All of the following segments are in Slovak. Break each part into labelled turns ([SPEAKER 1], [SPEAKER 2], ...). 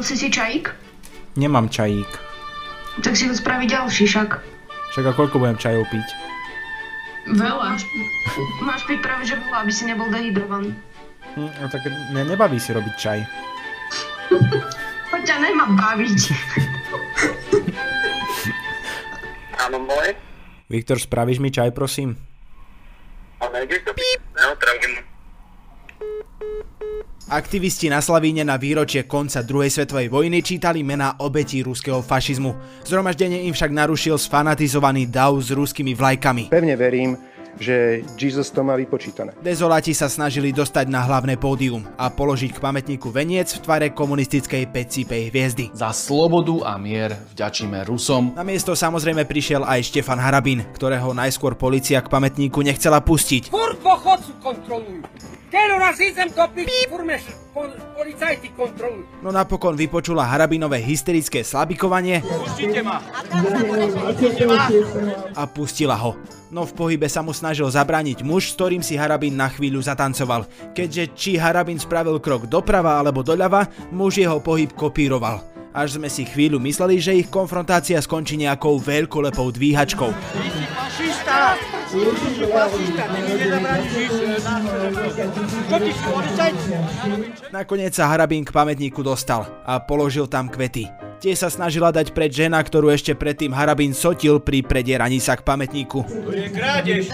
[SPEAKER 1] Spravil si si čajík?
[SPEAKER 2] Nemám čajík.
[SPEAKER 1] Tak si ho spraví ďalší však.
[SPEAKER 2] Však a koľko budem čajov piť?
[SPEAKER 1] Veľa. Máš piť práve že veľa, aby si nebol dehydrovaný.
[SPEAKER 2] Hm, no tak ne, nebaví si robiť čaj.
[SPEAKER 1] To ťa nemá baviť.
[SPEAKER 3] Áno, môj.
[SPEAKER 2] Viktor, spravíš mi čaj, prosím?
[SPEAKER 3] A nejde to píp.
[SPEAKER 2] Aktivisti na Slavíne na výročie konca druhej svetovej vojny čítali mená obetí ruského fašizmu. Zhromaždenie im však narušil sfanatizovaný dav s ruskými vlajkami.
[SPEAKER 4] Pevne verím, že Jesus to má vypočítané.
[SPEAKER 2] Dezoláti sa snažili dostať na hlavné pódium a položiť k pamätníku veniec v tvare komunistickej pecípej hviezdy.
[SPEAKER 5] Za slobodu a mier vďačíme Rusom.
[SPEAKER 2] Na miesto samozrejme prišiel aj Štefan Harabin, ktorého najskôr policia k pamätníku nechcela pustiť.
[SPEAKER 6] Furt pochodcu kontrolujú. Terorizm to pič, policajti kontrolujú.
[SPEAKER 2] No napokon vypočula Harabinové hysterické slabikovanie a pustila ho. No v pohybe sa mu snažil zabrániť muž, s ktorým si Harabin na chvíľu zatancoval. Keďže či Harabin spravil krok doprava alebo doľava, muž jeho pohyb kopíroval. Až sme si chvíľu mysleli, že ich konfrontácia skončí nejakou veľkolepou dvíhačkou. Nakoniec sa Harabín k pamätníku dostal a položil tam kvety. Tie sa snažila dať pred žena, ktorú ešte predtým Harabín sotil pri predieraní sa k pamätníku.
[SPEAKER 6] To je krádež.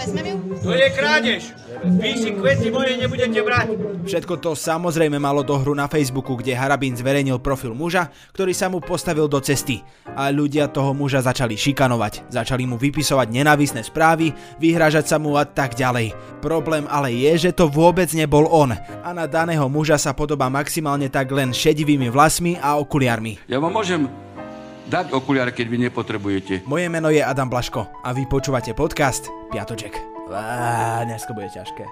[SPEAKER 6] To je krádež. Vy si kvety moje nebudete brať.
[SPEAKER 2] Všetko to samozrejme malo dohru na Facebooku, kde Harabín zverejnil profil muža, ktorý sa mu postavil do cesty. A ľudia toho muža začali šikanovať, začali mu vypisovať nenávisné správy, vyhrážať sa mu a tak ďalej. Problém ale je, že to vôbec nebol on a na daného muža sa podobá maximálne tak len šedivými vlasmi a okuliarmi.
[SPEAKER 7] Ja vám môžem dať okuliare, keď vy nepotrebujete.
[SPEAKER 2] Moje meno je Adam Blaško a vy počúvate podcast Piatoček. Á, dneska bude ťažké.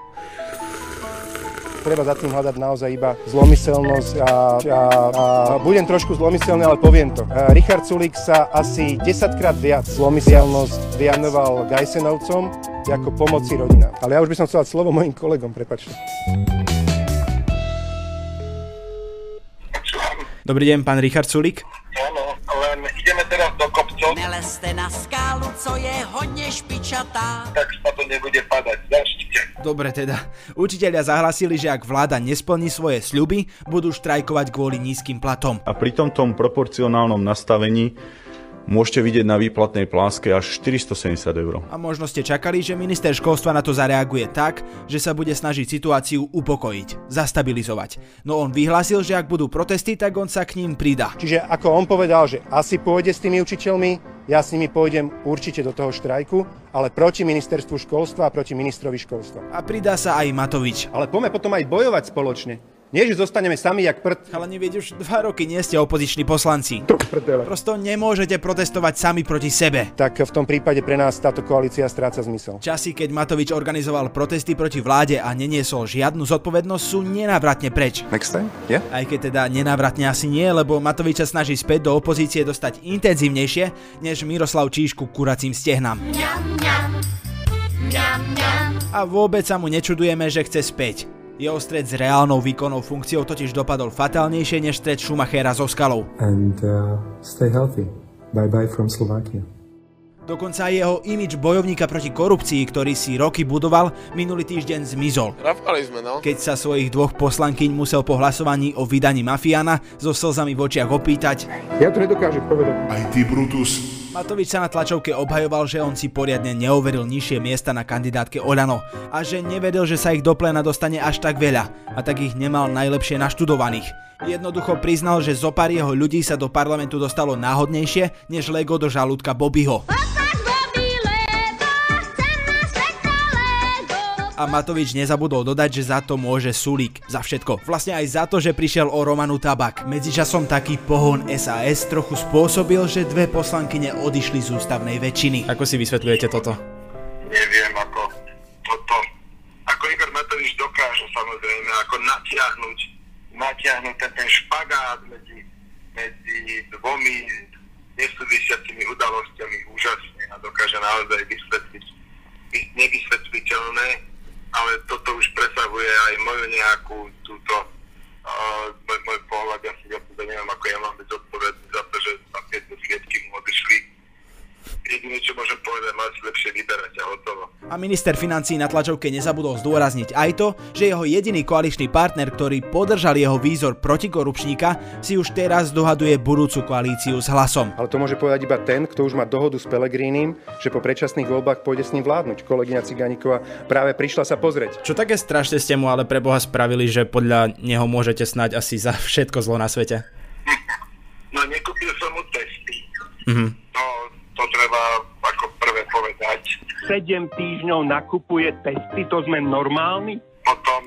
[SPEAKER 4] Treba za tým hľadať naozaj iba zlomyselnosť a, a, a budem trošku zlomyselný, ale poviem to. Richard Sulik sa asi 10 krát viac zlomyselnosť vyjanoval Gajsenovcom ako pomoci rodinám. Ale ja už by som chcel dať slovo mojim kolegom, prepačte.
[SPEAKER 2] Dobrý deň, pán Richard Sulik.
[SPEAKER 3] Len ideme teraz do kopcov,
[SPEAKER 8] Nelezte na skálu, co je hodně špičatá.
[SPEAKER 3] tak sa to nebude padať. Začnite.
[SPEAKER 2] Dobre teda. Učiteľia zahlasili, že ak vláda nesplní svoje sľuby, budú štrajkovať kvôli nízkym platom.
[SPEAKER 9] A pri tomto proporcionálnom nastavení môžete vidieť na výplatnej pláske až 470 eur.
[SPEAKER 2] A možno ste čakali, že minister školstva na to zareaguje tak, že sa bude snažiť situáciu upokojiť, zastabilizovať. No on vyhlásil, že ak budú protesty, tak on sa k ním pridá.
[SPEAKER 4] Čiže ako on povedal, že asi pôjde s tými učiteľmi, ja s nimi pôjdem určite do toho štrajku, ale proti ministerstvu školstva a proti ministrovi školstva.
[SPEAKER 2] A pridá sa aj Matovič.
[SPEAKER 4] Ale poďme potom aj bojovať spoločne. Nie, že zostaneme sami jak prd.
[SPEAKER 2] Ale nevieť, už dva roky nie ste opoziční poslanci. Prosto nemôžete protestovať sami proti sebe.
[SPEAKER 4] Tak v tom prípade pre nás táto koalícia stráca zmysel.
[SPEAKER 2] Časy, keď Matovič organizoval protesty proti vláde a neniesol žiadnu zodpovednosť, sú nenávratne preč.
[SPEAKER 4] Next time? Yeah?
[SPEAKER 2] Aj keď teda nenávratne asi nie, lebo Matovič sa snaží späť do opozície dostať intenzívnejšie, než Miroslav Číšku kuracím stehnám. A vôbec sa mu nečudujeme, že chce späť. Jeho stred s reálnou výkonnou funkciou totiž dopadol fatálnejšie než stred Schumachera so skalou.
[SPEAKER 10] and uh, stay healthy. Bye bye from Slovakia.
[SPEAKER 2] Dokonca aj jeho imič bojovníka proti korupcii, ktorý si roky budoval, minulý týždeň zmizol.
[SPEAKER 3] Rafali sme, no.
[SPEAKER 2] Keď sa svojich dvoch poslankyň musel po hlasovaní o vydaní mafiána so slzami v očiach opýtať,
[SPEAKER 4] Ja to nedokážem povedať.
[SPEAKER 11] Aj ty, Brutus.
[SPEAKER 2] Matovič sa na tlačovke obhajoval, že on si poriadne neoveril nižšie miesta na kandidátke Oľano a že nevedel, že sa ich do pléna dostane až tak veľa a tak ich nemal najlepšie naštudovaných. Jednoducho priznal, že zo pár jeho ľudí sa do parlamentu dostalo náhodnejšie než Lego do žalúdka Bobbyho. A Matovič nezabudol dodať, že za to môže Sulík. Za všetko. Vlastne aj za to, že prišiel o Romanu Tabak. Medzičasom taký pohon SAS trochu spôsobil, že dve poslankyne odišli z ústavnej väčšiny. Ako si vysvetľujete toto?
[SPEAKER 3] Neviem, ako toto, ako Igor Matovič dokáže samozrejme, ako natiahnuť, natiahnuť ten, ten špagát medzi, medzi dvomi nesúvisiacimi udalosťami úžasne a dokáže naozaj vysvetliť vys- nevysvetliteľné, ale toto už presahuje aj moju nejakú túto uh, môj, môj pohľad, ja si ja teda neviem, ako ja mám byť zodpovedný za to, že tam tieto svietky mu odišli jediné, čo môžem povedať, mali lepšie vyberať
[SPEAKER 2] a hotovo. A minister financí na tlačovke nezabudol zdôrazniť aj to, že jeho jediný koaličný partner, ktorý podržal jeho výzor protikorupčníka, si už teraz dohaduje budúcu koalíciu s hlasom.
[SPEAKER 4] Ale to môže povedať iba ten, kto už má dohodu s Pelegrínim, že po predčasných voľbách pôjde s ním vládnuť. Kolegyňa Ciganíková práve prišla sa pozrieť.
[SPEAKER 2] Čo také strašne ste mu ale pre Boha spravili, že podľa neho môžete snať asi za všetko zlo na svete?
[SPEAKER 3] No nekúpil
[SPEAKER 6] 7 týždňov nakupuje testy, to sme normálni?
[SPEAKER 3] Potom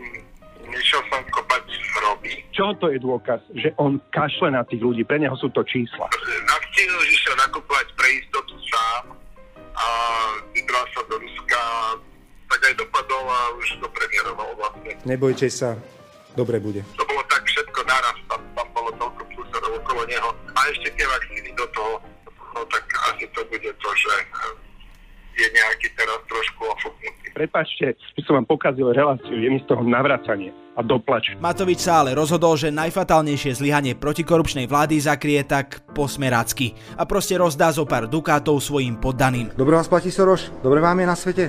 [SPEAKER 3] nešiel som kopať hroby.
[SPEAKER 6] Čo to je dôkaz? Že on kašle na tých ľudí, pre neho sú to čísla.
[SPEAKER 3] Nakcínu, že išiel nakupovať pre istotu sám a vybral sa do Ruska, tak aj dopadol a už to premiéroval vlastne.
[SPEAKER 4] Nebojte sa, dobre bude.
[SPEAKER 3] To bolo tak všetko naraz, tam, tam bolo toľko plusov okolo neho. A ešte tie vakcíny do toho, no tak asi to bude to, že je nejaký teraz trošku ofuknutý.
[SPEAKER 6] Prepačte, že som vám pokazil reláciu, je mi z toho navracanie a doplač.
[SPEAKER 2] Matovič sa ale rozhodol, že najfatálnejšie zlyhanie protikorupčnej vlády zakrie tak posmerácky a proste rozdá zo pár dukátov svojim poddaným.
[SPEAKER 10] Dobre vás platí Soroš? Dobre vám je na svete?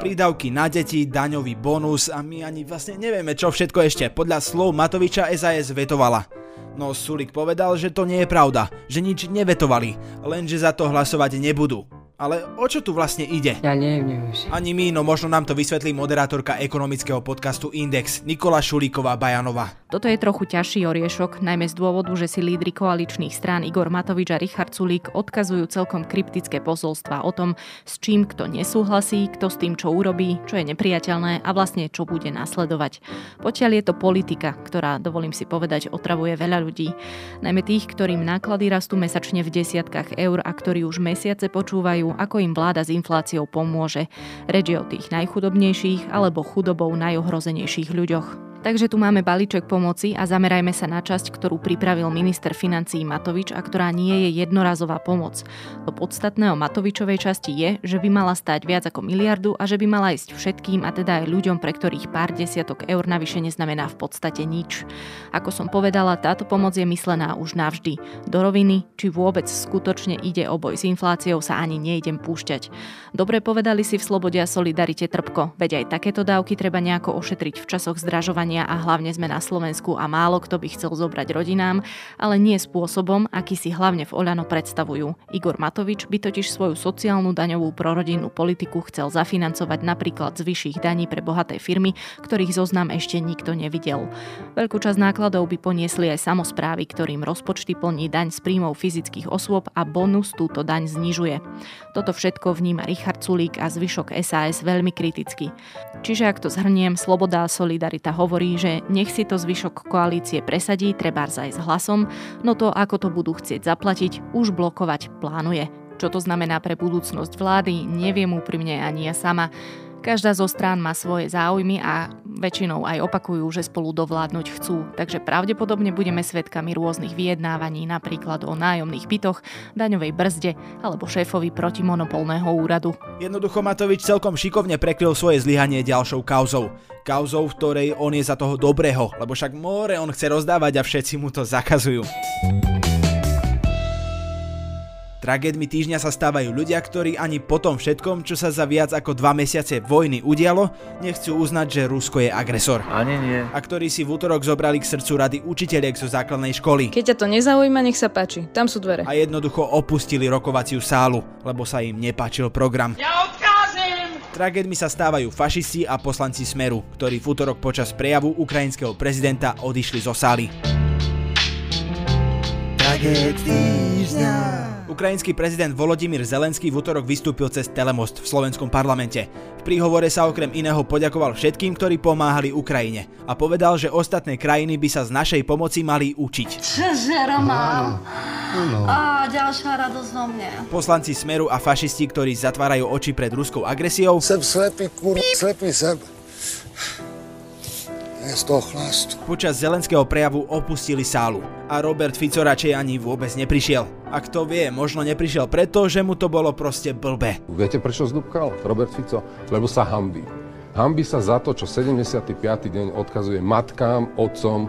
[SPEAKER 2] Prídavky na deti, daňový bonus a my ani vlastne nevieme čo všetko ešte. Podľa slov Matoviča SAS vetovala. No Sulik povedal, že to nie je pravda, že nič nevetovali, lenže za to hlasovať nebudú. Ale o čo tu vlastne ide?
[SPEAKER 11] Ja neviem už.
[SPEAKER 2] Ani my, no možno nám to vysvetlí moderátorka ekonomického podcastu Index, Nikola Šulíková Bajanova.
[SPEAKER 12] Toto je trochu ťažší oriešok, najmä z dôvodu, že si lídry koaličných strán Igor Matovič a Richard Sulík odkazujú celkom kryptické posolstva o tom, s čím kto nesúhlasí, kto s tým čo urobí, čo je nepriateľné a vlastne čo bude nasledovať. Potiaľ je to politika, ktorá, dovolím si povedať, otravuje veľa ľudí. Najmä tých, ktorým náklady rastú mesačne v desiatkách eur a ktorí už mesiace počúvajú, ako im vláda s infláciou pomôže. Reč je o tých najchudobnejších alebo chudobou najohrozenejších ľuďoch. Takže tu máme balíček pomoci a zamerajme sa na časť, ktorú pripravil minister financí Matovič a ktorá nie je jednorazová pomoc. To podstatné o Matovičovej časti je, že by mala stať viac ako miliardu a že by mala ísť všetkým a teda aj ľuďom, pre ktorých pár desiatok eur navyše neznamená v podstate nič. Ako som povedala, táto pomoc je myslená už navždy. Do roviny, či vôbec skutočne ide o boj s infláciou, sa ani nejdem púšťať. Dobre povedali si v Slobode a Solidarite Trpko, veď aj takéto dávky treba nejako ošetriť v časoch zdražovania a hlavne sme na Slovensku a málo kto by chcel zobrať rodinám, ale nie spôsobom, aký si hlavne v Oľano predstavujú. Igor Matovič by totiž svoju sociálnu daňovú prorodinnú politiku chcel zafinancovať napríklad z vyšších daní pre bohaté firmy, ktorých zoznam ešte nikto nevidel. Veľkú časť nákladov by poniesli aj samozprávy, ktorým rozpočty plní daň z príjmov fyzických osôb a bonus túto daň znižuje. Toto všetko vníma Richard Sulík a zvyšok SAS veľmi kriticky. Čiže ak to zhrniem, Sloboda a Solidarita hovorí, že nech si to zvyšok koalície presadí, treba aj s hlasom, no to ako to budú chcieť zaplatiť, už blokovať plánuje. Čo to znamená pre budúcnosť vlády, neviem úprimne ani ja sama. Každá zo strán má svoje záujmy a väčšinou aj opakujú, že spolu dovládnuť chcú, takže pravdepodobne budeme svedkami rôznych vyjednávaní, napríklad o nájomných bytoch, daňovej brzde alebo šéfovi protimonopolného úradu.
[SPEAKER 2] Jednoducho Matovič celkom šikovne prekryl svoje zlyhanie ďalšou kauzou. Kauzou, v ktorej on je za toho dobrého, lebo však more on chce rozdávať a všetci mu to zakazujú. Tragédmi týždňa sa stávajú ľudia, ktorí ani po tom všetkom, čo sa za viac ako dva mesiace vojny udialo, nechcú uznať, že Rusko je agresor.
[SPEAKER 13] Ani nie.
[SPEAKER 2] A ktorí si v útorok zobrali k srdcu rady učiteľiek zo základnej školy.
[SPEAKER 14] Keď ťa to nezaujíma, nech sa páči. Tam sú dvere.
[SPEAKER 2] A jednoducho opustili rokovaciu sálu, lebo sa im nepáčil program.
[SPEAKER 15] Ja!
[SPEAKER 2] Tragédmi sa stávajú fašisti a poslanci Smeru, ktorí v útorok počas prejavu ukrajinského prezidenta odišli zo sály. Tragéd týždňa. Ukrajinský prezident Volodymyr Zelenský v útorok vystúpil cez telemost v slovenskom parlamente. V príhovore sa okrem iného poďakoval všetkým, ktorí pomáhali Ukrajine a povedal, že ostatné krajiny by sa z našej pomoci mali učiť.
[SPEAKER 16] Čože, Román? Á, ďalšia radosť vo mne.
[SPEAKER 2] Poslanci Smeru a fašisti, ktorí zatvárajú oči pred ruskou agresiou,
[SPEAKER 17] Sem slepý, kur... slepý sem. Je z toho chlastu.
[SPEAKER 2] počas zelenského prejavu opustili sálu a Robert Fico radšej ani vôbec neprišiel. A kto vie, možno neprišiel preto, že mu to bolo proste blbe.
[SPEAKER 18] Viete, prečo zdúbkal Robert Fico? Lebo sa hambí. Hambí sa za to, čo 75. deň odkazuje matkám, otcom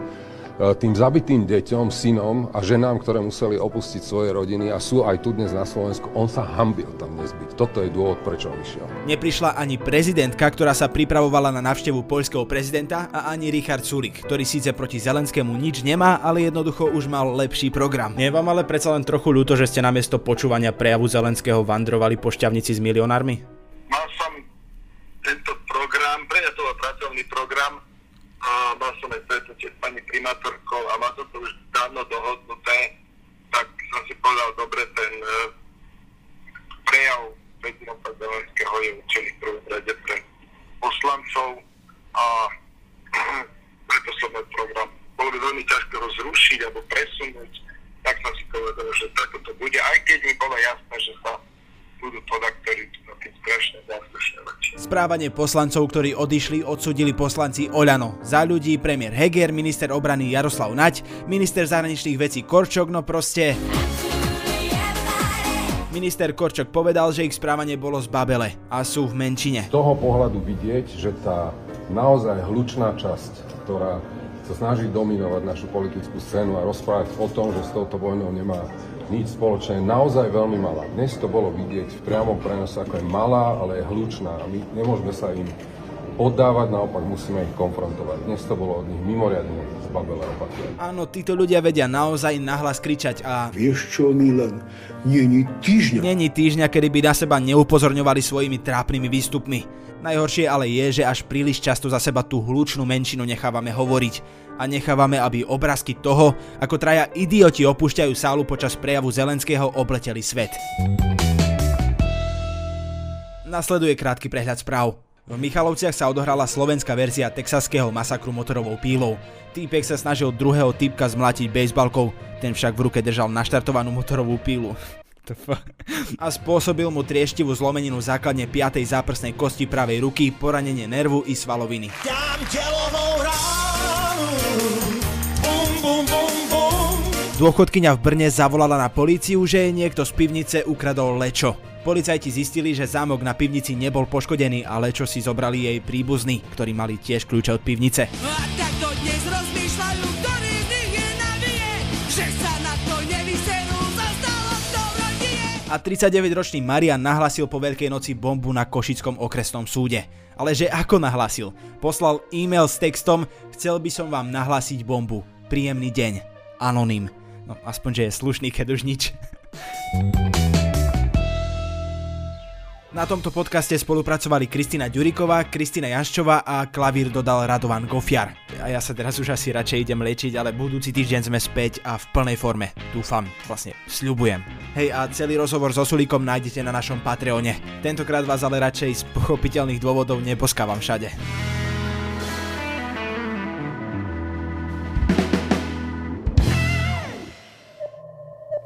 [SPEAKER 18] tým zabitým deťom, synom a ženám, ktoré museli opustiť svoje rodiny a sú aj tu dnes na Slovensku, on sa hambil tam dnes byť. Toto je dôvod, prečo odišiel.
[SPEAKER 2] Neprišla ani prezidentka, ktorá sa pripravovala na návštevu poľského prezidenta a ani Richard Sulik, ktorý síce proti Zelenskému nič nemá, ale jednoducho už mal lepší program. Nie vám ale predsa len trochu ľúto, že ste namiesto počúvania prejavu Zelenského vandrovali po šťavnici s milionármi?
[SPEAKER 3] Mal som tento program, pre mňa to bol pracovný program, aj stretnutie s pani primátorkou a som to už dávno dohodnuté, tak som si povedal, dobre, ten uh, prejav prezidenta Zelenského je určený v prvom rade pre poslancov a preto som môj program. Bolo by veľmi ťažké ho zrušiť alebo presunúť, tak som si povedal, že takto to bude, aj keď mi bolo jasné, že sa budú podaktori na tým strašne zastrašovať.
[SPEAKER 2] Správanie poslancov, ktorí odišli, odsudili poslanci Oľano. Za ľudí premiér Heger, minister obrany Jaroslav Nať, minister zahraničných vecí Korčok, no proste... Minister Korčok povedal, že ich správanie bolo zbabele a sú v menšine.
[SPEAKER 18] Z toho pohľadu vidieť, že tá naozaj hlučná časť, ktorá sa snaží dominovať našu politickú scénu a rozprávať o tom, že s touto vojnou nemá nič spoločné, naozaj veľmi malá. Dnes to bolo vidieť v priamom prenose, ako je malá, ale je hlučná a my nemôžeme sa im oddávať, naopak musíme ich konfrontovať. Dnes to bolo od nich mimoriadne zbabelé opatrenie.
[SPEAKER 2] Áno, títo ľudia vedia naozaj nahlas kričať a...
[SPEAKER 17] Vieš čo, Milan, není týždňa.
[SPEAKER 2] Není týždňa, kedy by na seba neupozorňovali svojimi trápnymi výstupmi. Najhoršie ale je, že až príliš často za seba tú hlučnú menšinu nechávame hovoriť a nechávame, aby obrázky toho, ako traja idioti opúšťajú sálu počas prejavu Zelenského, obleteli svet. Nasleduje krátky prehľad správ. V Michalovciach sa odohrala slovenská verzia texaského masakru motorovou pílou. Týpek sa snažil druhého typka zmlatiť bejsbalkou, ten však v ruke držal naštartovanú motorovú pílu. A spôsobil mu trieštivú zlomeninu základne 5. záprsnej kosti pravej ruky, poranenie nervu i svaloviny. Dôchodkyňa v Brne zavolala na políciu, že jej niekto z pivnice ukradol lečo. Policajti zistili, že zámok na pivnici nebol poškodený, ale čo si zobrali jej príbuzní, ktorí mali tiež kľúče od pivnice. A takto dnes rozmýšľajú, ktorý z nich je že sa na to nevyserú, A 39-ročný Marian nahlasil po Veľkej noci bombu na Košickom okresnom súde. Ale že ako nahlasil? Poslal e-mail s textom Chcel by som vám nahlásiť bombu. Príjemný deň. Anonym. No aspoň, že je slušný, keď už nič. Na tomto podcaste spolupracovali Kristina Ďuriková, Kristina Jaščová a klavír dodal Radovan Gofiar. A ja sa teraz už asi radšej idem liečiť, ale budúci týždeň sme späť a v plnej forme. Dúfam, vlastne sľubujem. Hej a celý rozhovor so Sulíkom nájdete na našom Patreone. Tentokrát vás ale radšej z pochopiteľných dôvodov neposkávam všade.